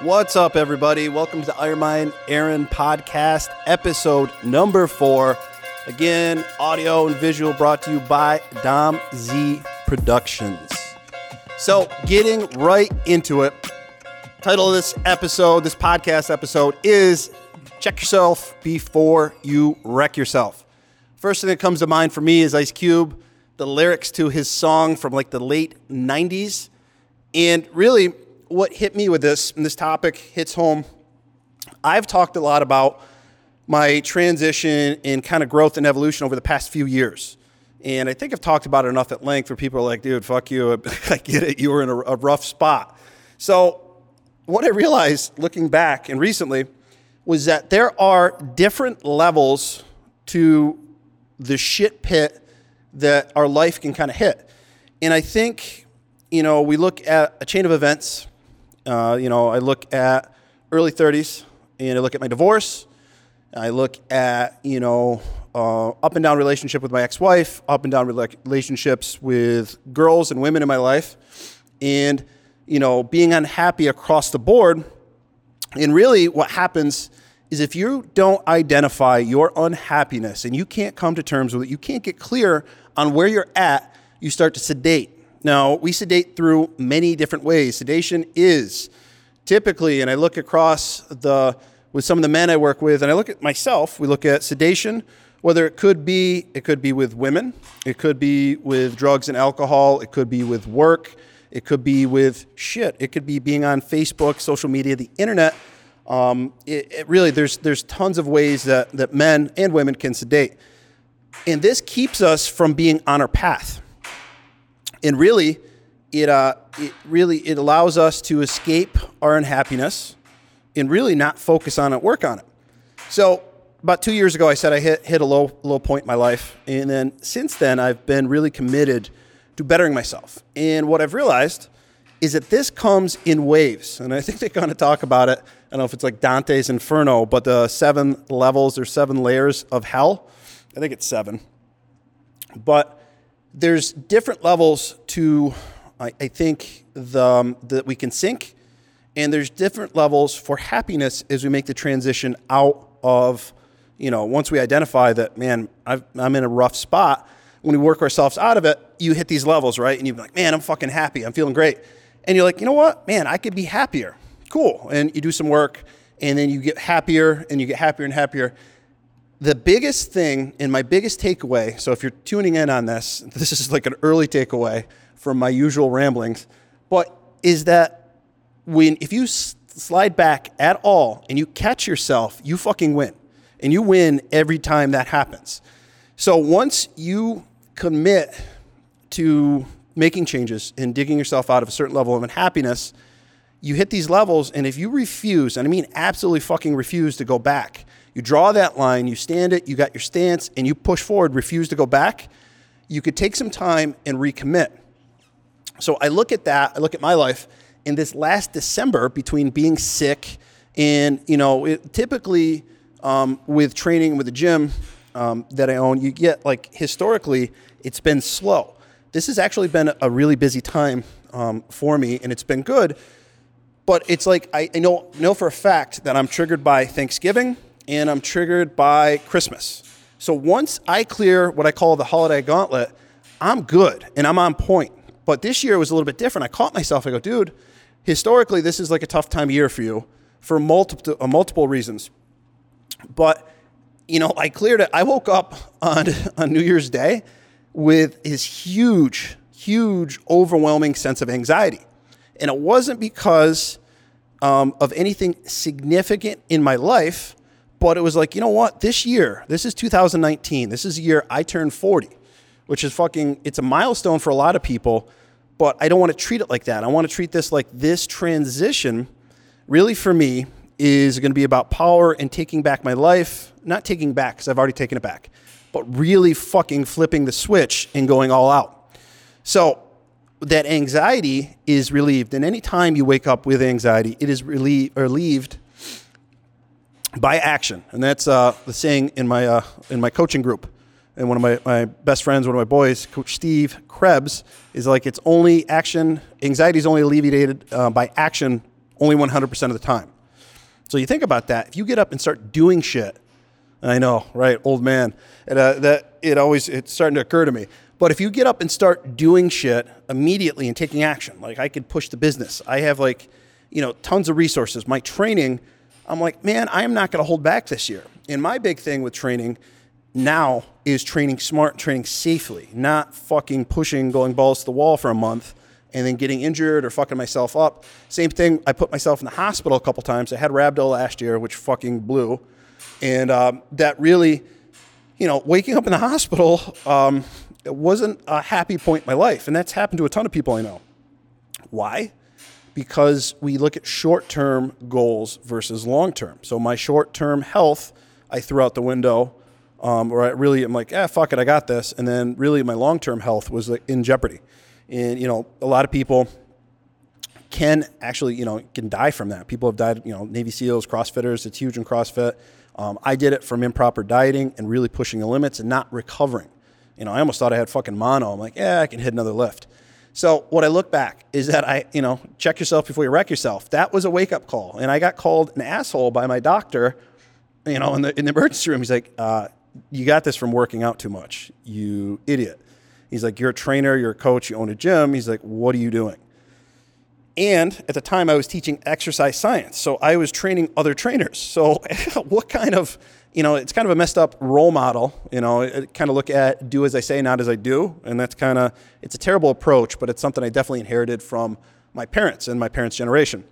What's up, everybody? Welcome to the Iron Mind Aaron podcast, episode number four. Again, audio and visual brought to you by Dom Z Productions. So, getting right into it, title of this episode, this podcast episode is Check Yourself Before You Wreck Yourself. First thing that comes to mind for me is Ice Cube, the lyrics to his song from like the late 90s. And really, what hit me with this, and this topic hits home, I've talked a lot about my transition and kind of growth and evolution over the past few years. And I think I've talked about it enough at length where people are like, dude, fuck you. I get it. You were in a, a rough spot. So, what I realized looking back and recently was that there are different levels to the shit pit that our life can kind of hit. And I think, you know, we look at a chain of events. Uh, you know, I look at early 30s and I look at my divorce. I look at, you know, uh, up and down relationship with my ex-wife, up and down relationships with girls and women in my life, and you know, being unhappy across the board. And really, what happens is if you don't identify your unhappiness and you can't come to terms with it, you can't get clear on where you're at, you start to sedate. Now, we sedate through many different ways. Sedation is typically, and I look across the with some of the men I work with, and I look at myself, we look at sedation, whether it could be it could be with women, it could be with drugs and alcohol, it could be with work, it could be with shit, it could be being on Facebook, social media, the internet. Um, it, it really, there's there's tons of ways that that men and women can sedate, and this keeps us from being on our path. And really, it uh, it really it allows us to escape our unhappiness, and really not focus on it, work on it. So about two years ago, I said I hit hit a low low point in my life, and then since then, I've been really committed to bettering myself. And what I've realized is that this comes in waves, and I think they kind of talk about it. I don't know if it's like Dante's Inferno, but the seven levels or seven layers of hell. I think it's seven, but there's different levels to I, I think the, um, that we can sink, and there's different levels for happiness as we make the transition out of you know, once we identify that, man, i am in a rough spot, when we work ourselves out of it, you hit these levels, right? And you're like, man, I'm fucking happy. I'm feeling great. And you're like, you know what? Man, I could be happier. Cool. And you do some work and then you get happier and you get happier and happier. The biggest thing and my biggest takeaway, so if you're tuning in on this, this is like an early takeaway from my usual ramblings, but is that when if you slide back at all and you catch yourself, you fucking win and you win every time that happens. So once you commit to making changes and digging yourself out of a certain level of unhappiness, you hit these levels, and if you refuse, and I mean absolutely fucking refuse to go back, you draw that line, you stand it, you got your stance, and you push forward, refuse to go back, you could take some time and recommit. So I look at that, I look at my life in this last December between being sick and, you know, it, typically um, with training with the gym um, that I own, you get like historically, it's been slow. This has actually been a really busy time um, for me, and it's been good. But it's like I, know know for a fact that I'm triggered by Thanksgiving and I'm triggered by Christmas. So once I clear what I call the holiday gauntlet, I'm good and I'm on point. But this year was a little bit different. I caught myself. I go, dude, historically, this is like a tough time of year for you for multiple uh, multiple reasons. But you know, I cleared it. I woke up on on New Year's Day with this huge, huge, overwhelming sense of anxiety, and it wasn't because um, of anything significant in my life, but it was like, you know what? This year, this is 2019. This is the year I turn 40, which is fucking. It's a milestone for a lot of people, but I don't want to treat it like that. I want to treat this like this transition. Really, for me, is going to be about power and taking back my life. Not taking back because I've already taken it back, but really fucking flipping the switch and going all out. So that anxiety is relieved. And anytime you wake up with anxiety, it is relieved, relieved by action. And that's uh, the saying in my, uh, in my coaching group. And one of my, my best friends, one of my boys, Coach Steve Krebs, is like, it's only action, anxiety is only alleviated uh, by action only 100% of the time. So you think about that. If you get up and start doing shit, I know, right, old man, and, uh, that it always it's starting to occur to me. But if you get up and start doing shit immediately and taking action, like I could push the business. I have like, you know, tons of resources. My training, I'm like, man, I am not going to hold back this year. And my big thing with training now is training smart, training safely, not fucking pushing, going balls to the wall for a month and then getting injured or fucking myself up. Same thing. I put myself in the hospital a couple times. I had rhabdo last year, which fucking blew, and um, that really, you know, waking up in the hospital um, wasn't a happy point in my life, and that's happened to a ton of people I know. Why? Because we look at short-term goals versus long-term. So my short-term health, I threw out the window. Um, or I really am like, ah, fuck it, I got this. And then really my long term health was like, in jeopardy. And, you know, a lot of people can actually, you know, can die from that. People have died, you know, Navy SEALs, CrossFitters, it's huge in CrossFit. Um, I did it from improper dieting and really pushing the limits and not recovering. You know, I almost thought I had fucking mono. I'm like, yeah, I can hit another lift. So what I look back is that I, you know, check yourself before you wreck yourself. That was a wake up call, and I got called an asshole by my doctor. You know, in the in the emergency room, he's like, uh, "You got this from working out too much, you idiot." He's like, You're a trainer, you're a coach, you own a gym. He's like, What are you doing? And at the time, I was teaching exercise science. So I was training other trainers. So, what kind of, you know, it's kind of a messed up role model. You know, kind of look at do as I say, not as I do. And that's kind of, it's a terrible approach, but it's something I definitely inherited from my parents and my parents' generation.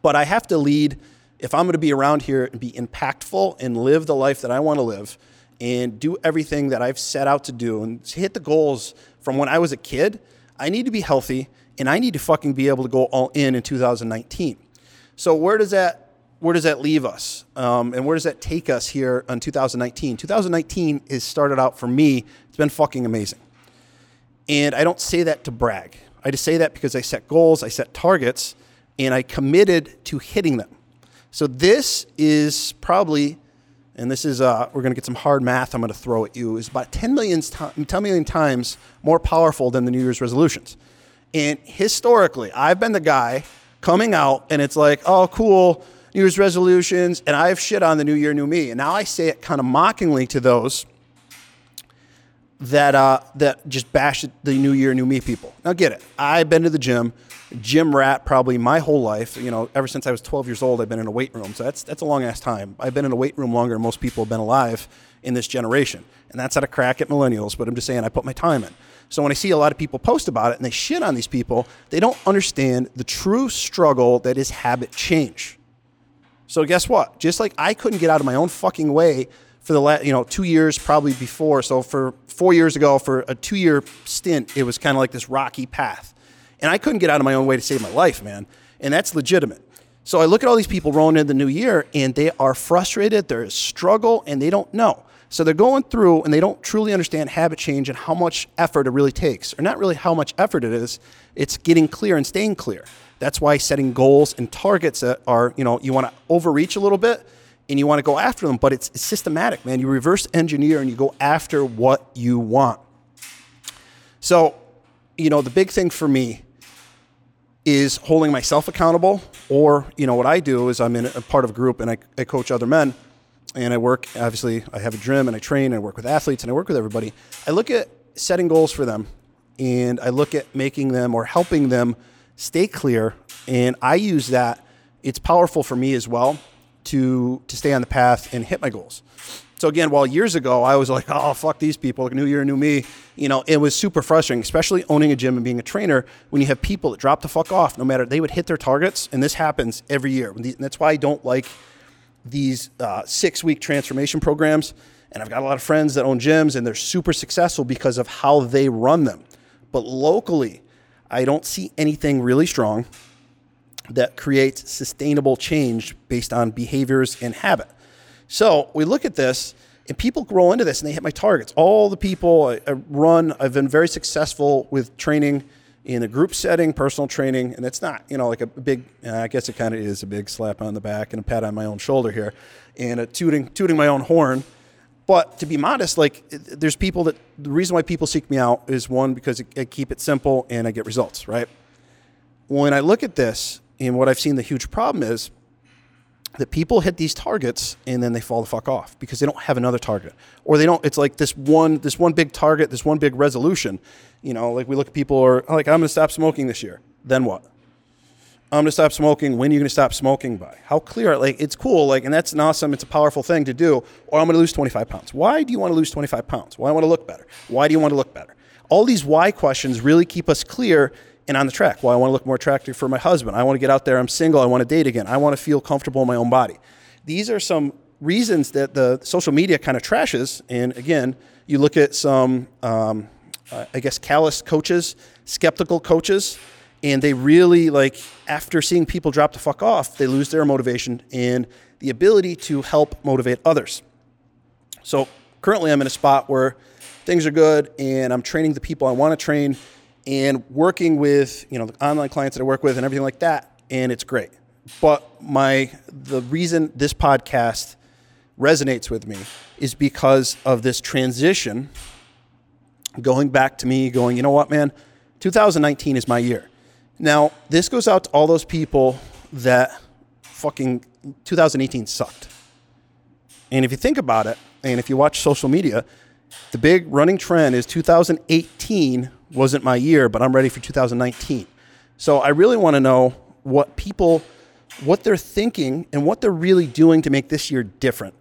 But I have to lead, if I'm going to be around here and be impactful and live the life that I want to live, and do everything that I've set out to do and hit the goals from when I was a kid, I need to be healthy and I need to fucking be able to go all in in 2019. So where does that where does that leave us? Um, and where does that take us here in 2019? 2019 is started out for me. It's been fucking amazing. And I don't say that to brag. I just say that because I set goals, I set targets, and I committed to hitting them. So this is probably and this is uh, we're going to get some hard math I'm going to throw at you is about 10 million, 10 million times more powerful than the New Year's resolutions. And historically, I've been the guy coming out and it's like, oh, cool, New Year's resolutions, and I've shit on the New Year, New Me. And now I say it kind of mockingly to those that uh, that just bash the New Year, New Me people. Now get it. I've been to the gym gym rat probably my whole life. You know, ever since I was 12 years old, I've been in a weight room. So that's that's a long ass time. I've been in a weight room longer than most people have been alive in this generation. And that's not a crack at millennials, but I'm just saying I put my time in. So when I see a lot of people post about it and they shit on these people, they don't understand the true struggle that is habit change. So guess what? Just like I couldn't get out of my own fucking way for the last, you know, two years probably before. So for four years ago, for a two year stint, it was kind of like this rocky path. And I couldn't get out of my own way to save my life, man. And that's legitimate. So I look at all these people rolling in the new year and they are frustrated, there's struggle, and they don't know. So they're going through and they don't truly understand habit change and how much effort it really takes, or not really how much effort it is, it's getting clear and staying clear. That's why setting goals and targets that are, you know, you want to overreach a little bit and you want to go after them, but it's, it's systematic, man. You reverse engineer and you go after what you want. So, you know, the big thing for me is holding myself accountable or you know what i do is i'm in a part of a group and I, I, coach other men and i work obviously i have a gym and i train and i work with athletes and i work with everybody. I look at setting goals for them and i look at making them or helping them stay clear. And i use that it's powerful for me as well to to stay on the path and hit my goals. So again, while years ago I was like, oh fuck these people, like new year, new me, you know, it was super frustrating, especially owning a gym and being a trainer when you have people that drop the fuck off, no matter they would hit their targets, and this happens every year. And that's why I don't like these uh, six week transformation programs. And I've got a lot of friends that own gyms and they're super successful because of how they run them. But locally, I don't see anything really strong that creates sustainable change based on behaviors and habit. So we look at this, and people grow into this and they hit my targets. All the people I, I run, I've been very successful with training in a group setting, personal training, and it's not, you know, like a big, uh, I guess it kind of is a big slap on the back and a pat on my own shoulder here and a tooting, tooting my own horn. But to be modest, like there's people that the reason why people seek me out is one, because I keep it simple and I get results, right? When I look at this, And what I've seen the huge problem is that people hit these targets and then they fall the fuck off because they don't have another target. Or they don't it's like this one this one big target this one big resolution you know like we look at people or like i'm going to stop smoking this year. Then what? I'm going to stop smoking. When are you going to stop smoking by? How clear like it's cool like and that's an awesome it's a powerful thing to do or i'm going to lose 25 pounds. Why do you want to lose 25 pounds? Why do i want to look better? Why do you want to look better? All these why questions really keep us clear and on the track. Well, I want to look more attractive for my husband. I want to get out there. I'm single. I want to date again. I want to feel comfortable in my own body. These are some reasons that the social media kind of trashes. And again, you look at some, um, uh, I guess, callous coaches, skeptical coaches, and they really like after seeing people drop the fuck off, they lose their motivation and the ability to help motivate others. So currently, I'm in a spot where things are good, and I'm training the people I want to train and working with you know the online clients that I work with and everything like that, and it's great. But my the reason this podcast resonates with me is because of this transition going back to me going, you know what, man, 2019 is my year. Now, this goes out to all those people that fucking 2018 sucked. And if you think about it, and if you watch social media, the big running trend is 2018 wasn't my year, but I'm ready for 2019. So I really want to know what people, what they're thinking and what they're really doing to make this year different.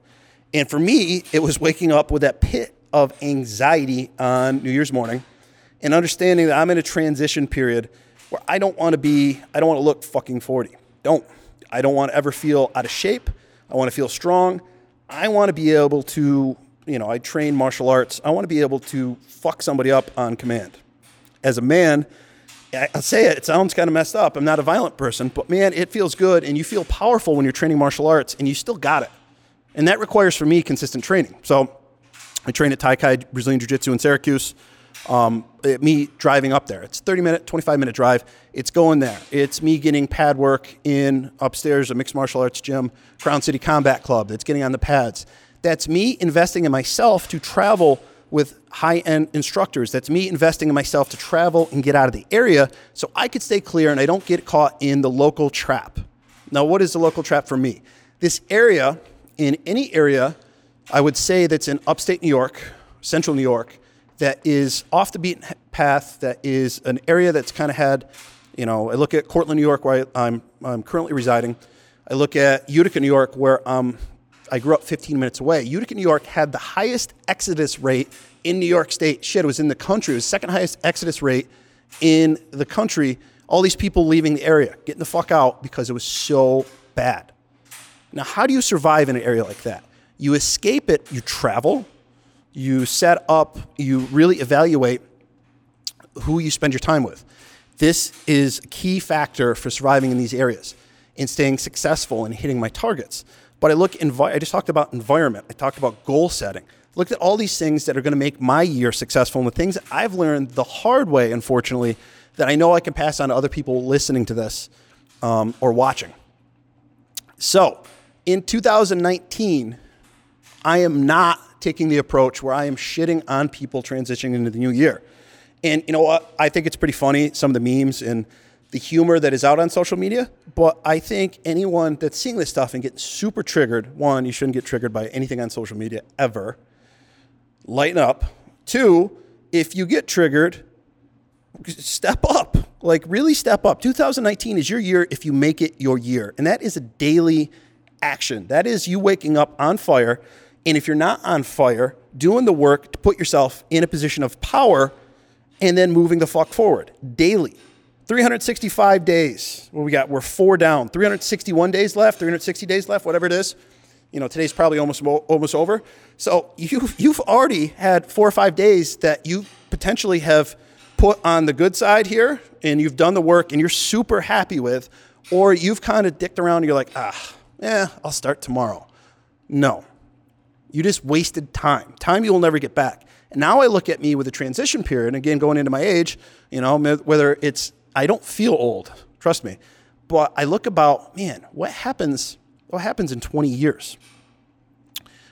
And for me, it was waking up with that pit of anxiety on New Year's morning and understanding that I'm in a transition period where I don't want to be, I don't want to look fucking 40. Don't. I don't want to ever feel out of shape. I want to feel strong. I want to be able to, you know, I train martial arts. I want to be able to fuck somebody up on command as a man, I say it, it sounds kind of messed up. I'm not a violent person, but man, it feels good and you feel powerful when you're training martial arts and you still got it. And that requires for me consistent training. So I train at Taikai Brazilian Jiu Jitsu in Syracuse. Um, it, me driving up there. It's 30 minute, 25 minute drive. It's going there. It's me getting pad work in upstairs a mixed martial arts gym, Crown City Combat Club. That's getting on the pads. That's me investing in myself to travel with high end instructors. That's me investing in myself to travel and get out of the area so I could stay clear and I don't get caught in the local trap. Now, what is the local trap for me? This area, in any area, I would say that's in upstate New York, central New York, that is off the beaten path, that is an area that's kind of had, you know, I look at Cortland, New York, where I'm, I'm currently residing. I look at Utica, New York, where I'm I grew up 15 minutes away. Utica, New York had the highest exodus rate in New York State. Shit, it was in the country. It was second highest exodus rate in the country. All these people leaving the area, getting the fuck out because it was so bad. Now, how do you survive in an area like that? You escape it, you travel, you set up, you really evaluate who you spend your time with. This is a key factor for surviving in these areas and staying successful and hitting my targets. But I look, envi- I just talked about environment. I talked about goal setting. Looked at all these things that are going to make my year successful and the things I've learned the hard way, unfortunately, that I know I can pass on to other people listening to this um, or watching. So in 2019, I am not taking the approach where I am shitting on people transitioning into the new year. And you know what? I think it's pretty funny, some of the memes and the humor that is out on social media. But I think anyone that's seeing this stuff and getting super triggered, one, you shouldn't get triggered by anything on social media ever. Lighten up. Two, if you get triggered, step up. Like really step up. 2019 is your year if you make it your year. And that is a daily action. That is you waking up on fire. And if you're not on fire, doing the work to put yourself in a position of power and then moving the fuck forward daily. 365 days. What we got? We're four down. 361 days left. 360 days left. Whatever it is. You know, today's probably almost almost over. So you you've already had four or five days that you potentially have put on the good side here, and you've done the work, and you're super happy with, or you've kind of dicked around. and You're like, ah, yeah, I'll start tomorrow. No, you just wasted time. Time you will never get back. And now I look at me with a transition period, again, going into my age, you know, whether it's I don't feel old, trust me. But I look about, man, what happens? What happens in 20 years?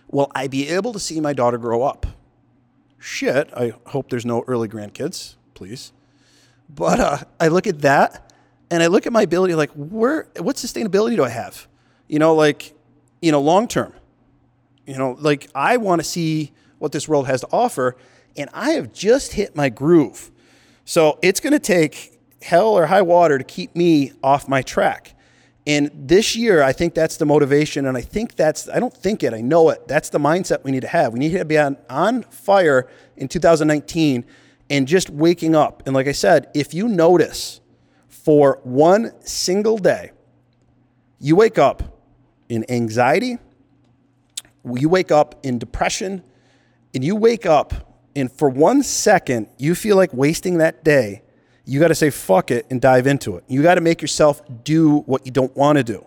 Will I be able to see my daughter grow up? Shit, I hope there's no early grandkids, please. But uh, I look at that and I look at my ability like where what sustainability do I have? You know, like, you know, long term. You know, like I want to see what this world has to offer, and I have just hit my groove. So it's going to take hell or high water to keep me off my track. And this year, I think that's the motivation. And I think that's, I don't think it, I know it. That's the mindset we need to have. We need to be on, on fire in 2019 and just waking up. And like I said, if you notice for one single day, you wake up in anxiety, you wake up in depression, and you wake up and for one second you feel like wasting that day, you got to say fuck it and dive into it. You got to make yourself do what you don't want to do.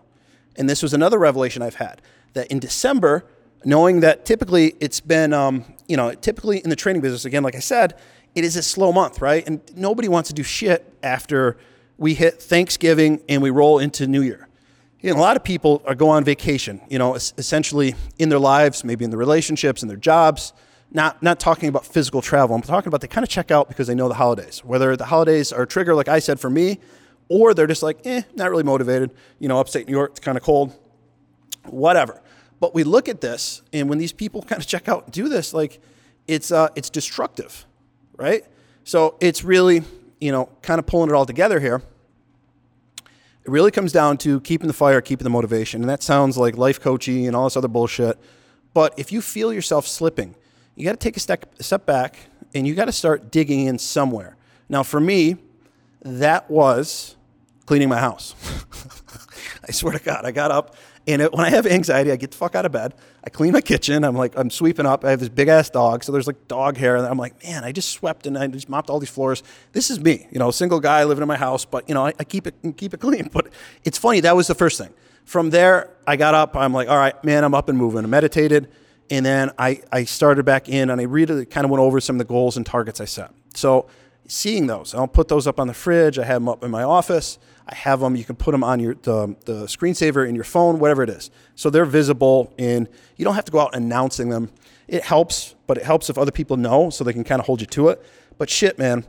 And this was another revelation I've had that in December, knowing that typically it's been, um, you know, typically in the training business, again, like I said, it is a slow month, right? And nobody wants to do shit after we hit Thanksgiving and we roll into New Year. You know, a lot of people are go on vacation, you know, essentially in their lives, maybe in their relationships, in their jobs. Not not talking about physical travel. I'm talking about they kind of check out because they know the holidays. Whether the holidays are a trigger, like I said for me, or they're just like, eh, not really motivated. You know, upstate New York, it's kind of cold. Whatever. But we look at this, and when these people kind of check out and do this, like it's uh, it's destructive, right? So it's really, you know, kind of pulling it all together here. It really comes down to keeping the fire, keeping the motivation. And that sounds like life coaching and all this other bullshit. But if you feel yourself slipping, you got to take a step, step back and you got to start digging in somewhere. Now, for me, that was cleaning my house. I swear to God, I got up and it, when I have anxiety, I get the fuck out of bed. I clean my kitchen. I'm like, I'm sweeping up. I have this big ass dog, so there's like dog hair. And I'm like, man, I just swept and I just mopped all these floors. This is me, you know, single guy living in my house, but you know, I, I keep it keep it clean. But it's funny. That was the first thing. From there, I got up. I'm like, all right, man, I'm up and moving. I meditated, and then I I started back in, and I really kind of went over some of the goals and targets I set. So seeing those, I'll put those up on the fridge. I have them up in my office. I have them. You can put them on your the, the screensaver in your phone, whatever it is. So they're visible, and you don't have to go out announcing them. It helps, but it helps if other people know, so they can kind of hold you to it. But shit, man,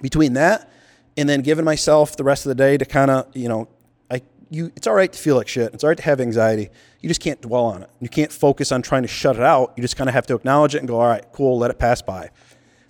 between that and then giving myself the rest of the day to kind of, you know, you it's all right to feel like shit. It's all right to have anxiety. You just can't dwell on it. You can't focus on trying to shut it out. You just kind of have to acknowledge it and go, all right, cool, let it pass by.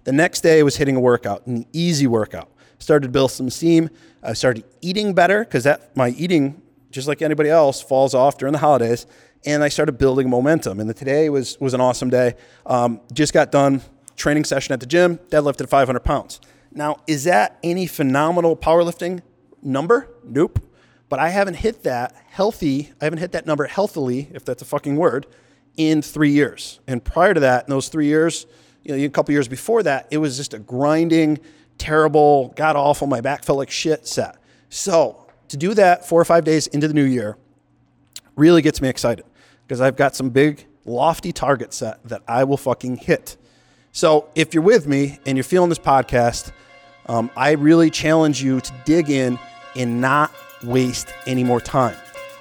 The next day I was hitting a workout, an easy workout started to build some steam. I started eating better because that my eating, just like anybody else, falls off during the holidays. And I started building momentum. And the, today was was an awesome day. Um, just got done training session at the gym, deadlifted 500 pounds. Now, is that any phenomenal powerlifting number? Nope. But I haven't hit that healthy. I haven't hit that number healthily, if that's a fucking word, in three years. And prior to that, in those three years, you know, a couple years before that, it was just a grinding terrible, god awful, my back felt like shit set. So to do that four or five days into the new year really gets me excited because I've got some big, lofty target set that I will fucking hit. So if you're with me and you're feeling this podcast, um, I really challenge you to dig in and not waste any more time.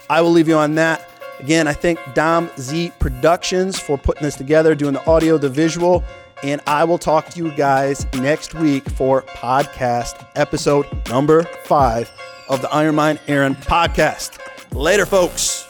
I will leave you on that. Again, I thank Dom Z Productions for putting this together, doing the audio, the visual. And I will talk to you guys next week for podcast episode number five of the Iron Mind Aaron podcast. Later, folks.